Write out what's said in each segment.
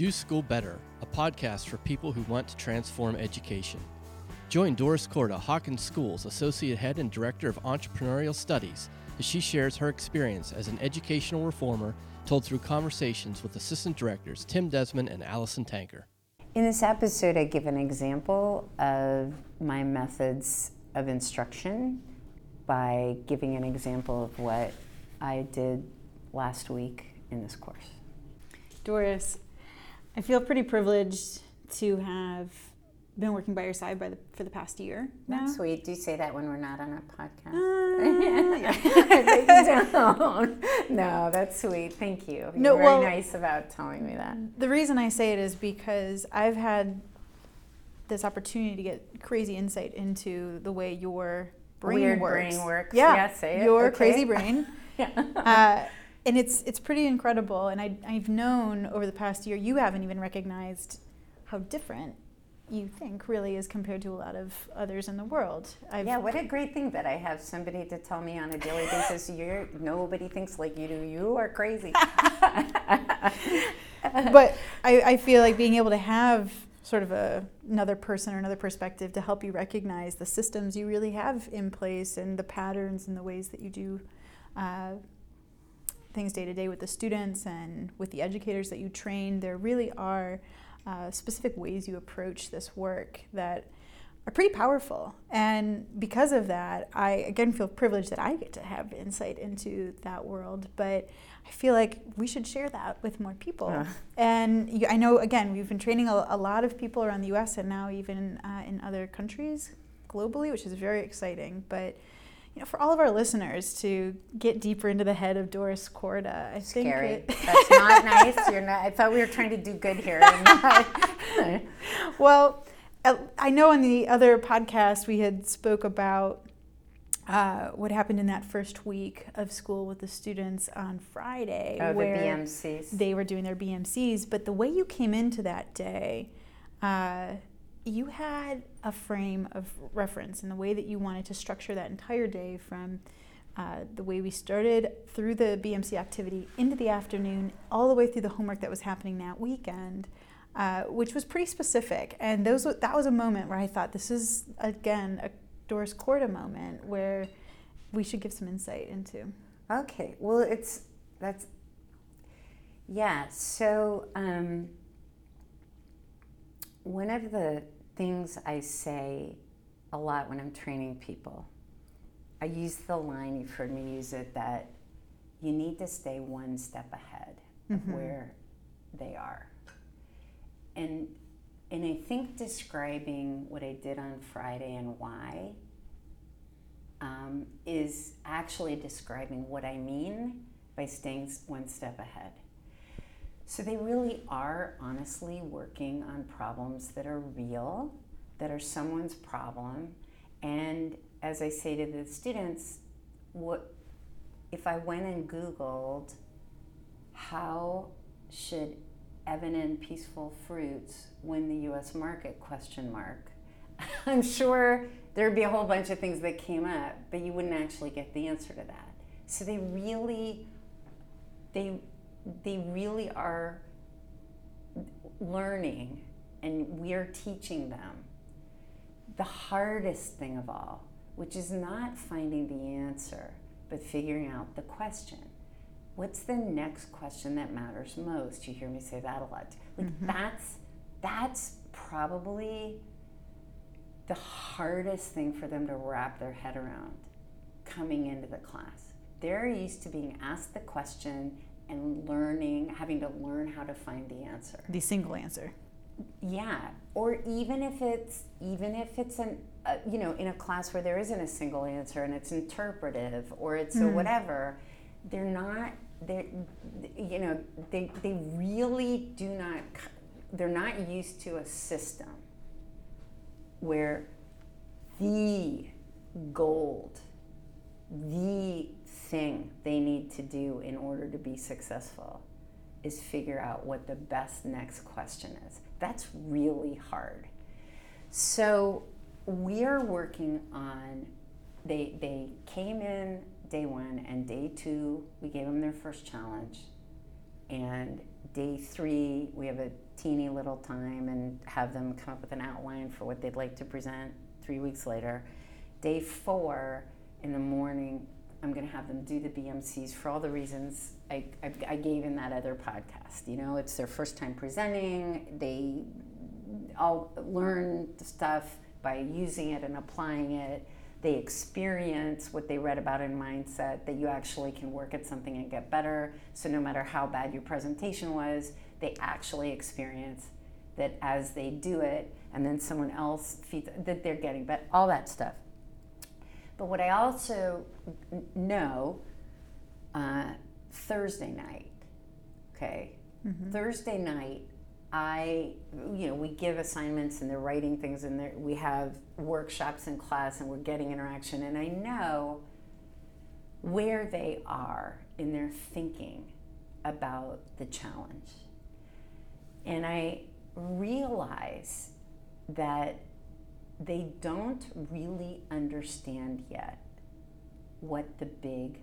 Do School Better, a podcast for people who want to transform education. Join Doris Korda, Hawken School's Associate Head and Director of Entrepreneurial Studies, as she shares her experience as an educational reformer told through conversations with Assistant Directors Tim Desmond and Allison Tanker. In this episode, I give an example of my methods of instruction by giving an example of what I did last week in this course. Doris, I feel pretty privileged to have been working by your side by the, for the past year. Now. That's sweet. Do you say that when we're not on a podcast? Uh, no, that's sweet. Thank you. No, You're very well- nice about telling me that. The reason I say it is because I've had this opportunity to get crazy insight into the way your brain Weird works. brain works. Yeah, Yeah, say it. your Okay. crazy brain. Yeah. uh, and it's it's pretty incredible. And I, I've known over the past year you haven't even recognized how different you think really is compared to a lot of others in the world. I've, yeah, what a great thing that I have somebody to tell me on a daily basis. You're nobody thinks like you do. You are crazy. but I, I feel like being able to have sort of a, another person or another perspective to help you recognize the systems you really have in place and the patterns and the ways that you do uh, things day to day with the students and with the educators that you train. There really are uh, specific ways you approach this work that are pretty powerful. And because of that, I again feel privileged that I get to have insight into that world. But I feel like we should share that with more people. And you, I know, again, we've been training a, a lot of people around the US and now even uh, in other countries globally, which is very exciting. But you know, for all of our listeners to get deeper into the head of Doris Korda. I think Scary. it- That's not nice. You're not. I thought we were trying to do good here. well, uh, I know on the other podcast we had spoke about uh, what happened in that first week of school with the students on Friday, oh, the where BMCs. they were doing their BMCs. But the way you came into that day, uh, you had a frame of reference and the way that you wanted to structure that entire day from uh, the way we started through the BMC activity into the afternoon, all the way through the homework that was happening that weekend, uh, which was pretty specific. And those that was a moment where I thought this is again a Doris Korda moment where we should give some insight into. Okay. Well, it's that's yeah. So um, one of the things I say a lot when I'm training people, I use the line you've heard me use it that you need to stay one step ahead of Mhm. where they are, and and I think describing what I did on Friday and why um, is actually describing what I mean by staying one step ahead. So they really are honestly working on problems that are real, that are someone's problem. And as I say to the students, what if I went and Googled how should evident peaceful fruits win the US market question mark? I'm sure there'd be a whole bunch of things that came up, but you wouldn't actually get the answer to that. So they really they they really are learning and we're teaching them the hardest thing of all, which is not finding the answer, but figuring out the question. What's the next question that matters most? You hear me say that a lot. Like mm-hmm. that's that's probably the hardest thing for them to wrap their head around coming into the class. They're used to being asked the question and learning, having to learn how to find the answer. The single answer. Yeah, or even if it's even if it's an uh, you know in a class where there isn't a single answer and it's interpretive or it's a whatever, they're not they you know they they really do not they're not used to a system where the gold the thing they need to do in order to be successful is figure out what the best next question is. That's really hard. So we're working on they they came in day one and day two we gave them their first challenge and day three, we have a teeny little time and have them come up with an outline for what they'd like to present three weeks later. Day four, in the morning, I'm going to have them do the BMCs for all the reasons I, I, I, gave in that other podcast. You know, it's their first time presenting. They all learn the stuff by using it and applying it. They experience what they read about in mindset that you actually can work at something and get better. So no matter how bad your presentation was, they actually experience that as they do it, and then someone else feeds that they're getting better. All that stuff. But what I also know uh, Thursday night, okay, mm-hmm. Thursday night, I, you know, we give assignments and they're writing things and we have workshops in class and we're getting interaction. And I know where they are in their thinking about the challenge. And I realize that they don't really understand yet what the big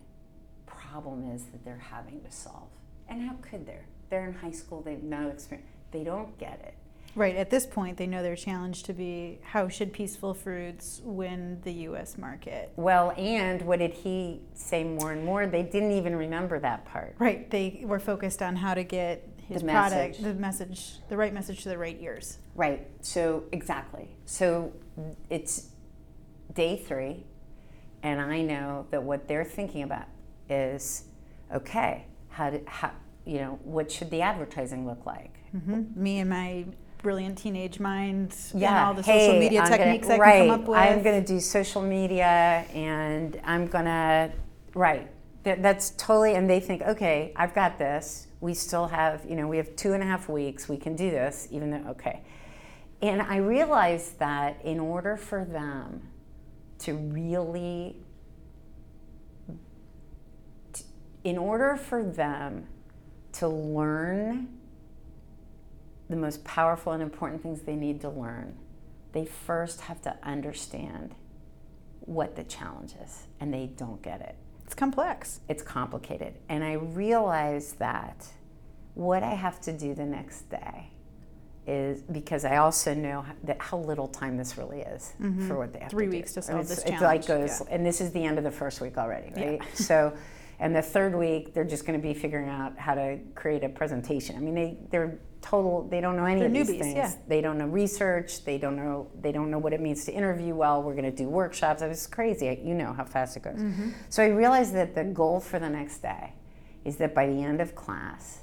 problem is that they're having to solve. And how could they? They're in high school, they've no experience, they don't get it. Right, at this point, they know their challenge to be how should Peaceful Fruits win the US market? Well, and what did he say more and more? They didn't even remember that part. Right, they were focused on how to get his the product, message. the message, the right message to the right ears. Right. So exactly. So it's day three, and I know that what they're thinking about is, okay, how did how you know what should the advertising look like? Mm-hmm. Me and my brilliant teenage mind yeah. and all the hey, social media I'm techniques gonna, I right, can come up with. I'm going to do social media, and I'm going to right. That, that's totally, and they think, okay, I've got this we still have, you know, we have two and a half weeks. We can do this, even though, okay. And I realized that in order for them to really, in order for them to learn the most powerful and important things they need to learn, they first have to understand what the challenge is, and they don't get it. It's complex. It's complicated. And I realized that what I have to do the next day is because I also know that how little time this really is mm-hmm. for what they have Three to weeks do. to solve this challenge. like goes, yeah. and this is the end of the first week already, right? Yeah. so, and the third week they're just going to be figuring out how to create a presentation. I mean, they they're total they don't know any they're of these newbies, things. Yeah. They don't know research. They don't know they don't know what it means to interview well. We're going to do workshops. It was crazy. You know how fast it goes. Mm-hmm. So I realized that the goal for the next day is that by the end of class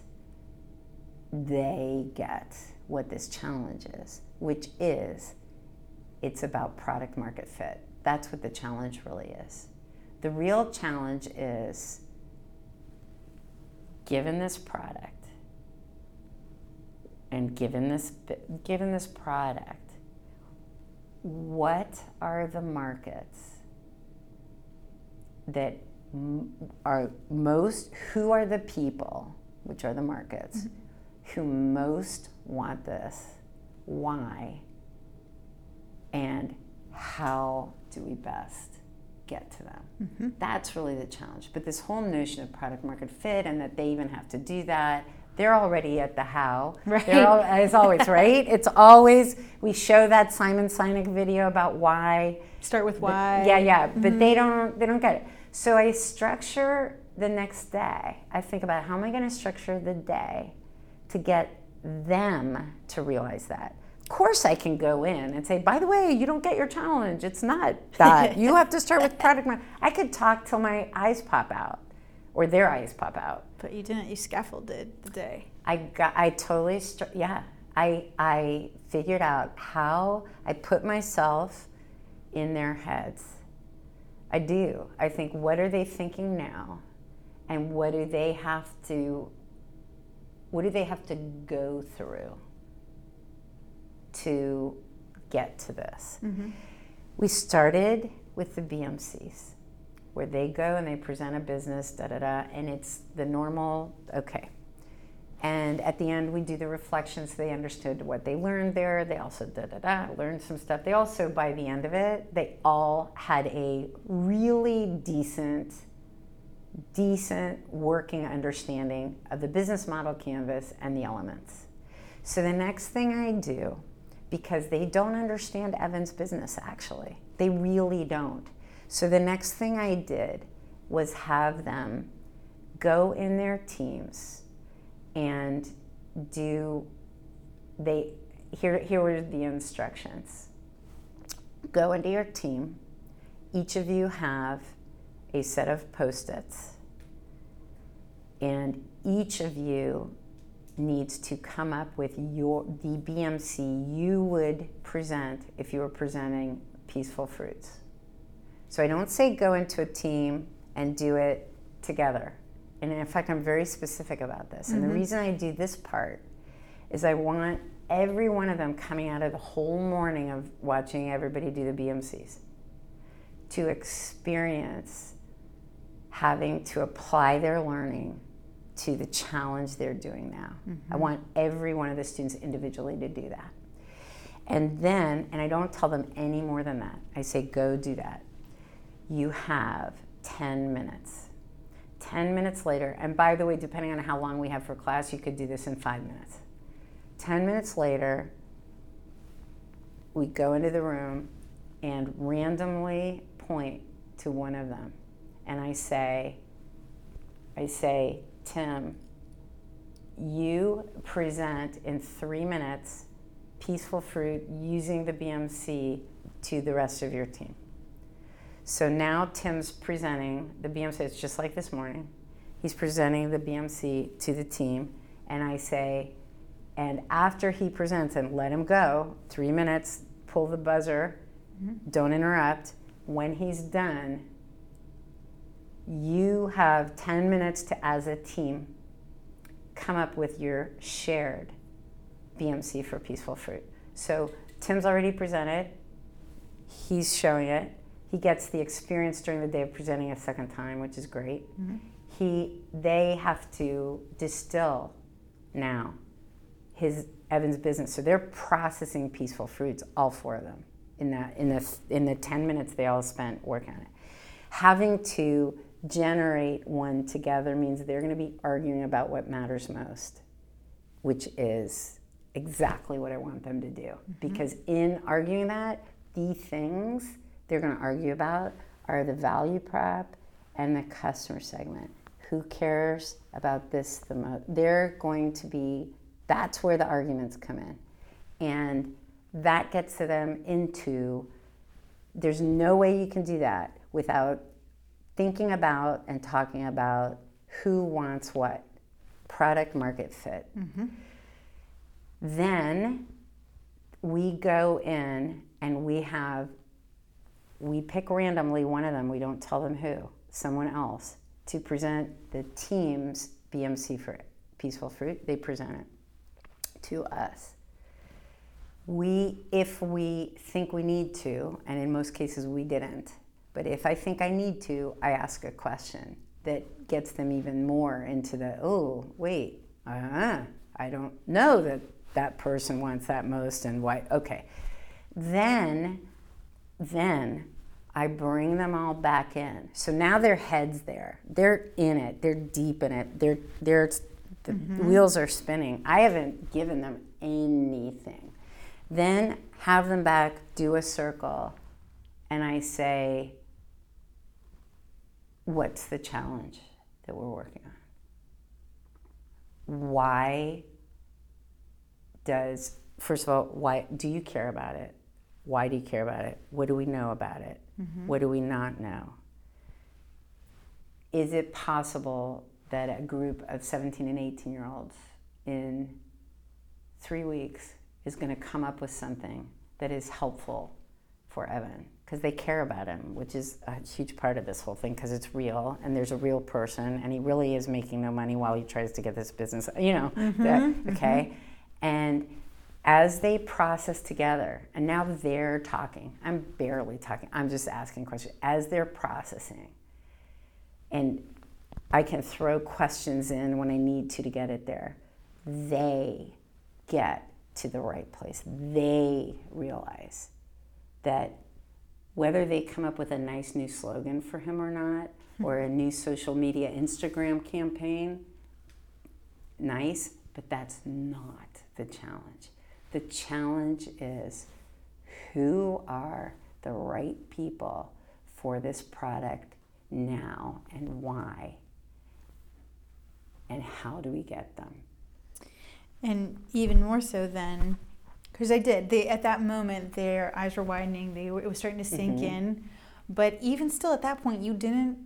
they get what this challenge is, which is it's about product market fit. That's what the challenge really is. The real challenge is given this product and given this given this product what are the markets that are most who are the people which are the markets mm-hmm who most want this, why, and how do we best get to them? Mm-hmm. That's really the challenge. But this whole notion of product market fit and that they even have to do that, they're already at the how. Right. All, as always, right? It's always, we show that Simon Sinek video about why. Start with why. yeah, yeah, mm-hmm. but they don't, they don't get it. So I structure the next day. I think about how am I going to structure the day to get them to realize that. Of course, I can go in and say, by the way, you don't get your challenge. It's not that. you have to start with product. I could talk till my eyes pop out or their eyes pop out. But you didn't. You scaffolded the day. I got. I totally. yeah. I I figured out how I put myself in their heads. I do. I think, what are they thinking now, and what do they have to what do they have to go through to get to this? Mm-hmm. We started with the BMCs, where they go and they present a business, da da da, and it's the normal, okay. And at the end, we do the reflections. They understood what they learned there. They also da da da learned some stuff. They also, by the end of it, they all had a really decent decent working understanding of the business model canvas and the elements. So the next thing I do, because they don't understand Evan's business actually, they really don't. So the next thing I did was have them go in their teams and do they here here were the instructions. Go into your team. Each of you have a set of post-its. And each of you needs to come up with your the BMC you would present if you were presenting peaceful fruits. So I don't say go into a team and do it together. And in fact, I'm very specific about this. And mm-hmm. the reason I do this part is I want every one of them coming out of the whole morning of watching everybody do the BMCs to experience having to apply their learning to the challenge they're doing now. Mm-hmm. I want every one of the students individually to do that. And then, and I don't tell them any more than that, I say, go do that. You have 10 minutes. 10 minutes later, and by the way, depending on how long we have for class, you could do this in five minutes. 10 minutes later, we go into the room and randomly point to one of them. And I say, I say, Tim, you present in three minutes peaceful fruit using the BMC to the rest of your team. So now Tim's presenting the BMC, it's just like this morning. He's presenting the BMC to the team, and I say, and after he presents and let him go, three minutes, pull the buzzer, mm-hmm. don't interrupt. When he's done, you have 10 minutes to, as a team, come up with your shared BMC for Peaceful Fruit. So Tim's already presented, he's showing it. He gets the experience during the day of presenting a second time, which is great. Mm-hmm. He, they have to distill now his Evan's business. So they're processing peaceful fruits, all four of them, in that in the in the ten minutes they all spent working on it. Having to generate one together means they're going to be arguing about what matters most, which is exactly what I want them to do. Mm-hmm. Because in arguing that, the things they're going to argue about are the value prop and the customer segment. Who cares about this the most? They're going to be, that's where the arguments come in. And that gets them into, there's no way you can do that without thinking about and talking about who wants what, product market fit. Mm-hmm. Then we go in and we have, we pick randomly one of them, we don't tell them who, someone else, to present the team's BMC for Peaceful Fruit. They present it to us. We, if we think we need to, and in most cases we didn't, but if I think I need to, I ask a question that gets them even more into the, oh, wait, uh, I don't know that that person wants that most and why. Okay. Then, then I bring them all back in. So now their head's there. They're in it. They're deep in it. They're, they're, the mm-hmm. wheels are spinning. I haven't given them anything. Then have them back, do a circle, and I say, what's the challenge that we're working on? Why does, first of all, why do you care about it? Why do you care about it? What do we know about it? Mm-hmm. What do we not know? Is it possible that a group of 17 and 18 year olds in three weeks is going to come up with something that is helpful for Evan? Because they care about him, which is a huge part of this whole thing because it's real and there's a real person and he really is making no money while he tries to get this business, you know, mm-hmm, that, mm-hmm. okay? Mm-hmm. And as they process together, and now they're talking, I'm barely talking, I'm just asking questions. As they're processing, and I can throw questions in when I need to to get it there, they get to the right place. They realize that whether they come up with a nice new slogan for him or not, hmm. or a new social media Instagram campaign, nice, but that's not the challenge. The challenge is who are the right people for this product now and why? And how do we get them? And even more so then, because I did. They at that moment their eyes were widening. They were, it was starting to sink Mhm. in. But even still, at that point, you didn't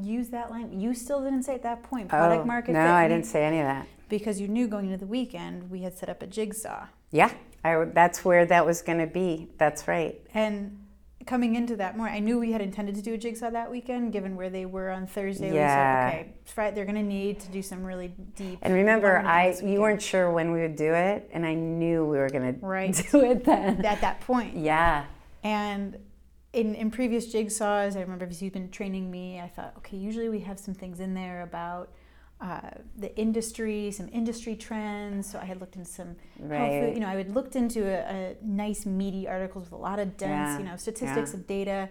use that line. You still didn't say at that point product market Oh, no. I didn't say any of that. because you knew going into the weekend we had set up a jigsaw. Yeah, I, that's where that was going to be. That's right. And coming into that more, I knew we had intended to do a jigsaw that weekend, given where they were on Thursday. Yeah. We said, okay, Friday, they're going to need to do some really deep. And remember, I you weren't sure when we would do it, and I knew we were going Right. to do it then. at that point. Yeah, And in, in previous jigsaws, I remember as you've been training me, I thought, okay, usually we have some things in there about uh, the industry, some industry trends. So I had looked into some health right. food, you know, I had looked into a, a nice meaty articles with a lot of dense, Yeah, you know, statistics yeah. and data.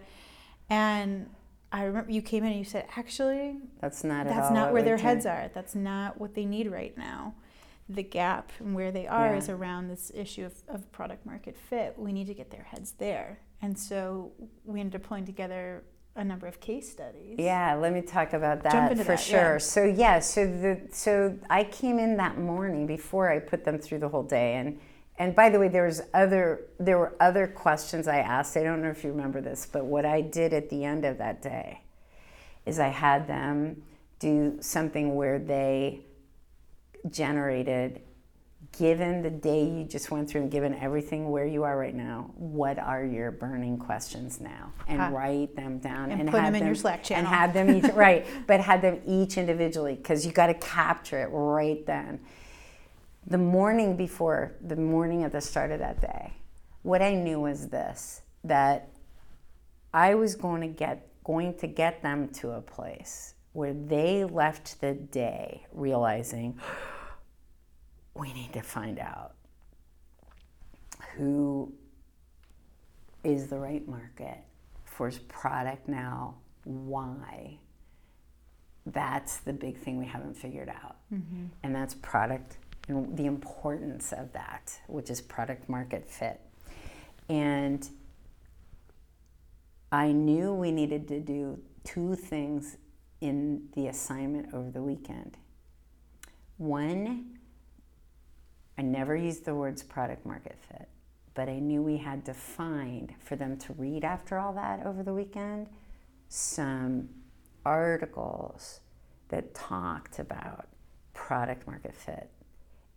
And I remember you came in and you said, actually, That's not that's not where their heads are. That's not what they need right now. The gap and where they are Yeah. is around this issue of, of product market fit. We need to get their heads there. And so we ended up pulling together a number of case studies. Yeah, let me talk about that for that, sure. yeah. So yeah, so the so I came in that morning before I put them through the whole day, and and by the way, there was other there were other questions I asked. I don't know if you remember this, but what I did at the end of that day is I had them do something where they generated given the day you just went through and given everything where you are right now, what are your burning questions now? And write them down And and, put have them in your Slack channel. And have them each right, but had them each individually because you got to capture it right then. The morning before, the morning at the start of that day, what I knew was this that I was going to get going to get them to a place where they left the day realizing we need to find out who is the right market for his product now, why. That's the big thing we haven't figured out. Mm-hmm. And that's product and the importance of that, which is product market fit. And I knew we needed to do two things in the assignment over the weekend. One, I never used the words product market fit, but I knew we had to find for them to read after all that over the weekend some articles that talked about product market fit.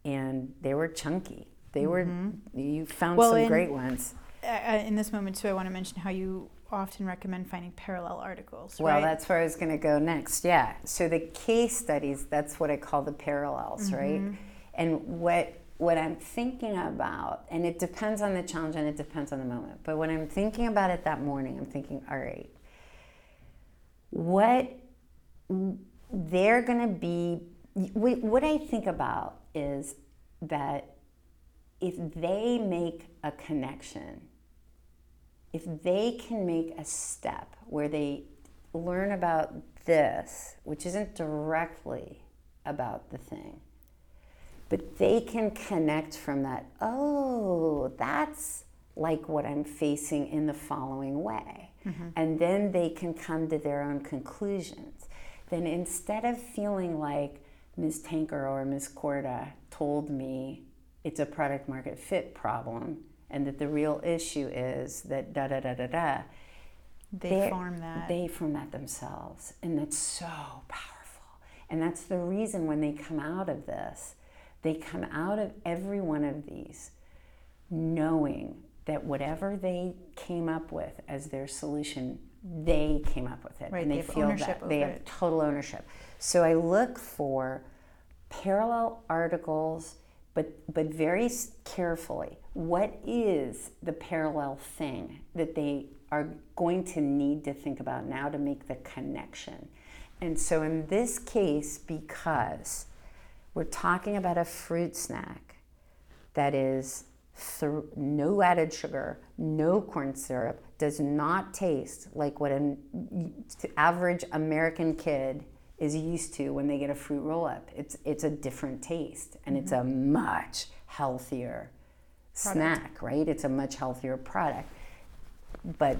And they were chunky. They were, you found Well, some and- great ones. Uh, in this moment, too, I want to mention how you often recommend finding parallel articles. Well, right? that's where I was going to go next. Yeah. So the case studies, that's what I call the parallels, Mm-hmm. right? And what what I'm thinking about, and it depends on the challenge and it depends on the moment. But when I'm thinking about it that morning, I'm thinking, all right, what they're going to be. What I think about is that if they make a connection if they can make a step where they learn about this, which isn't directly about the thing, but they can connect from that, oh, that's like what I'm facing in the following way. Mm-hmm. And then they can come to their own conclusions. Then instead of feeling like Ms. Tanker or Ms. Korda told me it's a product market fit problem and that the real issue is that da da da da da. they form that. They form that themselves. And that's so powerful. And that's the reason when they come out of this, they come out of every one of these knowing that whatever they came up with as their solution, they came up with it. Right, and they, they feel ownership that they have it. total ownership. So I look for parallel articles, but but very carefully. What is the parallel thing that they are going to need to think about now to make the connection? And so in this case, because we're talking about a fruit snack that is th- no added sugar, no corn syrup, does not taste like what an average American kid is used to when they get a fruit roll up. It's it's a different taste and mm-hmm. it's a mm-hmm. much healthier product. snack, right? It's a much healthier product. But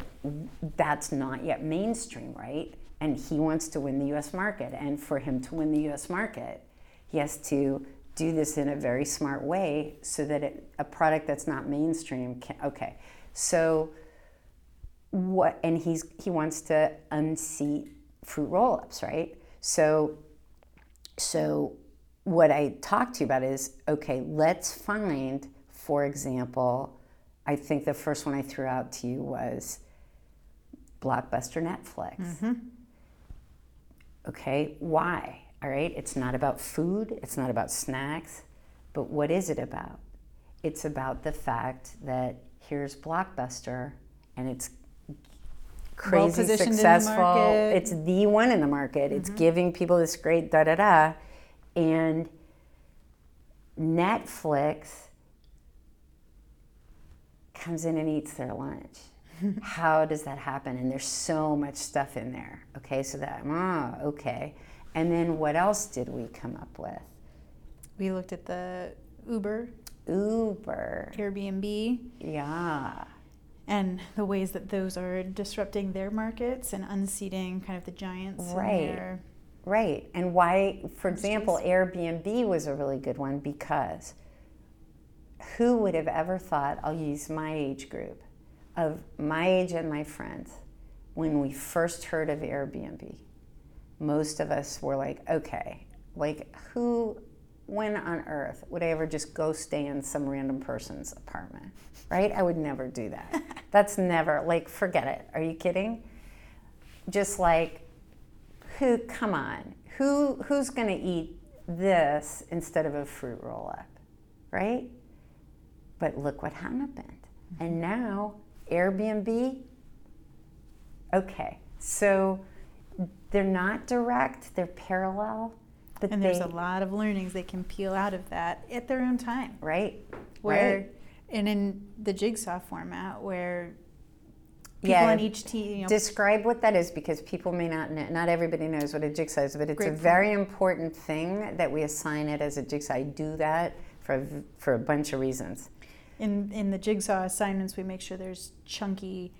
that's not yet mainstream, right? And he wants to win the US market. And for him to win the US market, he has to do this in a very smart way so that it, a product that's not mainstream can okay. So what and he's he wants to unseat fruit roll-ups right? So so what i talked to you about is okay let's find for example i think the first one i threw out to you was blockbuster netflix. Mm-hmm. okay why all right? It's not about food, it's not about snacks, but what is it about? It's about the fact that here's Blockbuster and it's crazy well successful. It's the one in the market. Mm-hmm. It's giving people this great da da da. And Netflix comes in and eats their lunch. How does that happen? And there's so much stuff in there. Okay, so that, ah, okay. And then what else did we come up with? We looked at the Uber, Uber, Airbnb. Yeah. And the ways that those are disrupting their markets and unseating kind of the giants. Right. Right. And why, for example, Airbnb was a really good one because who would have ever thought, I'll use my age group, of my age and my friends, when we first heard of Airbnb? Most of us were like, okay, like who, when on earth would I ever just go stay in some random person's apartment? Right? I would never do that. That's never, like, forget it. Are you kidding? Just like, who, come on, who, who's going to eat this instead of a fruit roll up? Right? But look what happened. Mm-hmm. And now, Airbnb, okay, so they're not direct, they're parallel. But and there's they, a lot of learnings they can peel out of that at their own time. Right. Where, right. and in the jigsaw format, where people yeah, on each team. You know, describe what that is because people may not know, not everybody knows what a jigsaw is, but it's a very important thing that we assign it as a jigsaw. I do that for for a bunch of reasons. In in the jigsaw assignments, we make sure there's chunky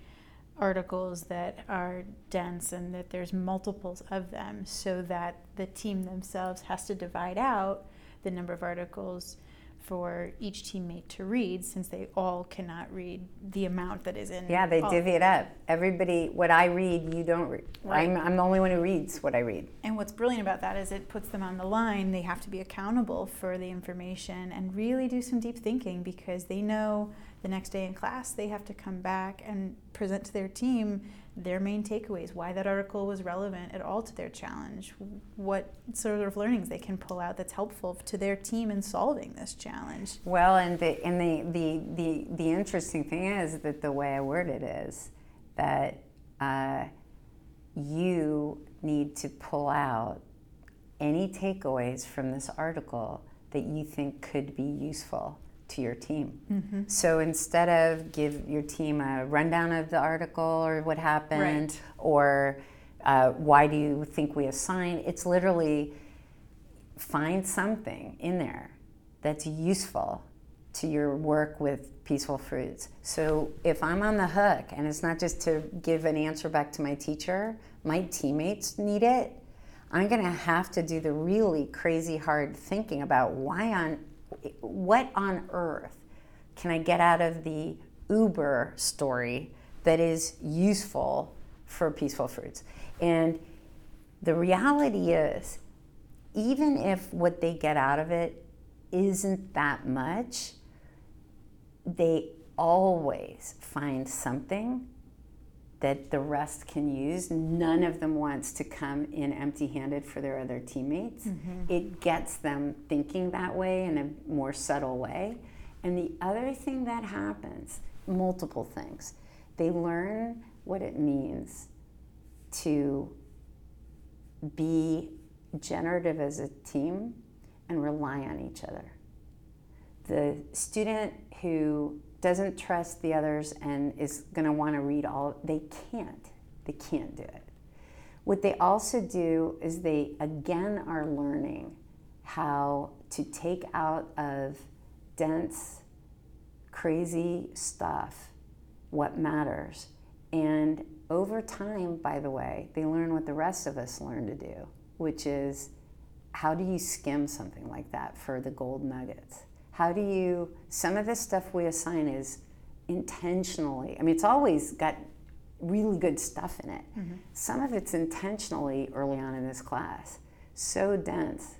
articles that are dense and that there's multiples of them so that the team themselves has to divide out the number of articles for each teammate to read since they all cannot read the amount that is in yeah they divvy it up. Everybody what i read you don't read right. I'm, I'm the only one who reads what i read. And what's brilliant about that is it puts them on the line. They have to be accountable for the information and really do some deep thinking because they know the next day in class, they have to come back and present to their team their main takeaways, why that article was relevant at all to their challenge, what sort of learnings they can pull out that's helpful to their team in solving this challenge. Well, and the and the the the, the interesting thing is that the way I word it is that uh, you need to pull out any takeaways from this article that you think could be useful to your team. Mm-hmm. So instead of give your team a rundown of the article or what happened right. or uh, why do you think we assign, it's literally find something in there that's useful to your work with peaceful fruits. So if I'm on the hook and it's not just to give an answer back to my teacher, my teammates need it. I'm going to have to do the really crazy hard thinking about why on what on earth can I get out of the Uber story that is useful for peaceful fruits? And the reality is, even if what they get out of it isn't that much, they always find something that the rest can use. None of them wants to come in empty handed for their other teammates. Mm-hmm. It gets them thinking that way in a more subtle way. And the other thing that happens, multiple things, they learn what it means to be generative as a team and rely on each other. the student who doesn't trust the others and is going to want to read all, they can't. They can't do it. What they also do is they again are learning how to take out of dense, crazy stuff what matters. And over time, by the way, they learn what the rest of us learn to do, which is how do you skim something like that for the gold nuggets? How do you, some of the stuff we assign is intentionally, I mean, it's always got really good stuff in it. Mm-hmm. Some of it's intentionally early on in this class, so dense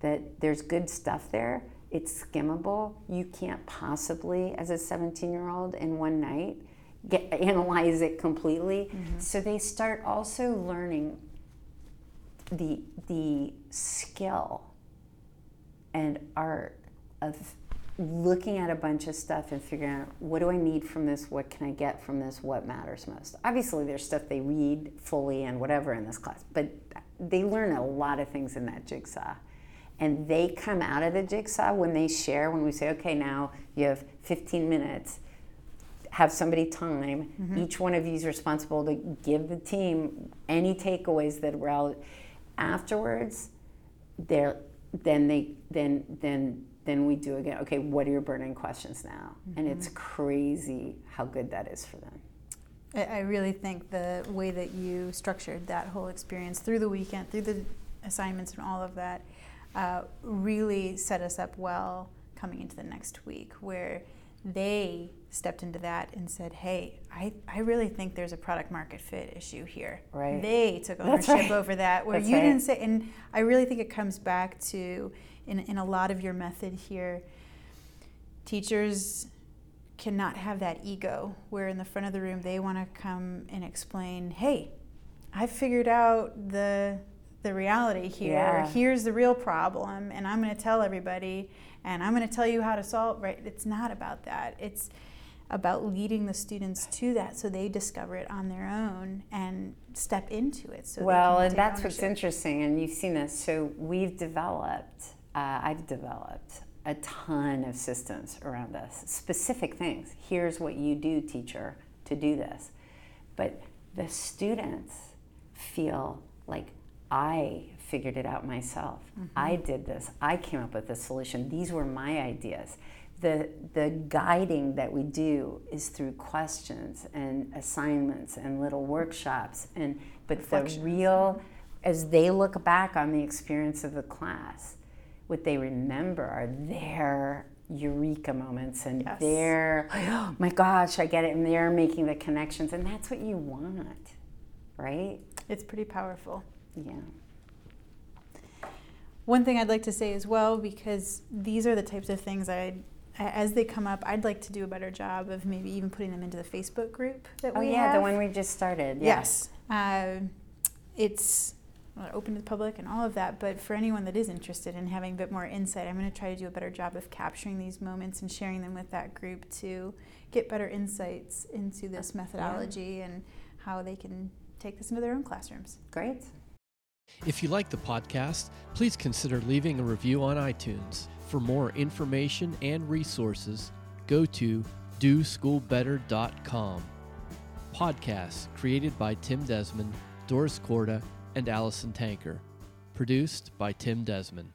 that there's good stuff there. It's skimmable. You can't possibly, as a 17 year old, in one night, get, analyze it completely. Mm-hmm. So they start also learning the the skill and art of looking at a bunch of stuff and figuring out what do I need from this, what can I get from this, what matters most. Obviously, there's stuff they read fully and whatever in this class, but they learn a lot of things in that jigsaw. And they come out of the jigsaw when they share, when we say, okay, now you have 15 minutes, have somebody time. Mm-hmm. Each one of you is responsible to give the team any takeaways that were out afterwards. They're, then they then then then we do again, okay, what are your burning questions now? Mm-hmm. And it's crazy how good that is for them. I really think the way that you structured that whole experience through the weekend, through the assignments and all of that, uh, really set us up well coming into the next week, where they stepped into that and said, "Hey, I, I really think there's a product market fit issue here." Right. They took ownership right. over that, where That's you right. didn't say. And I really think it comes back to in, in a lot of your method here, teachers cannot have that ego where in the front of the room they want to come and explain, hey, I figured out the the reality here. Yeah. Here's the real problem, and I'm going to tell everybody, and I'm going to tell you how to solve. Right? It's not about that. It's about leading the students to that so they discover it on their own and step into it. So well, and that's ownership. what's interesting, and you've seen this. So we've developed uh, I've developed a ton of systems around this, specific things. Here's what you do, teacher, to do this. But the students feel like I figured it out myself. Mm-hmm. I did this. I came up with the solution. These were my ideas. The, the guiding that we do is through questions and assignments and little workshops and but the real as they look back on the experience of the class what they remember are their eureka moments and yes. their oh my gosh i get it and they're making the connections and that's what you want right it's pretty powerful yeah one thing i'd like to say as well because these are the types of things i as they come up i'd like to do a better job of maybe even putting them into the facebook group that oh, we yeah have. the one we just started yes, yes. Uh, it's Uh, open to the public and all of that. But for anyone that is interested in having a bit more insight, I'm going to try to do a better job of capturing these moments and sharing them with that group to get better insights into this methodology yeah. and how they can take this into their own classrooms. Great. If you like the podcast, please consider leaving a review on iTunes. For more information and resources, go to doschoolbetter.com. Podcasts created by Tim Desmond, Doris Korda, and Allison Tanker. Produced by Tim Desmond.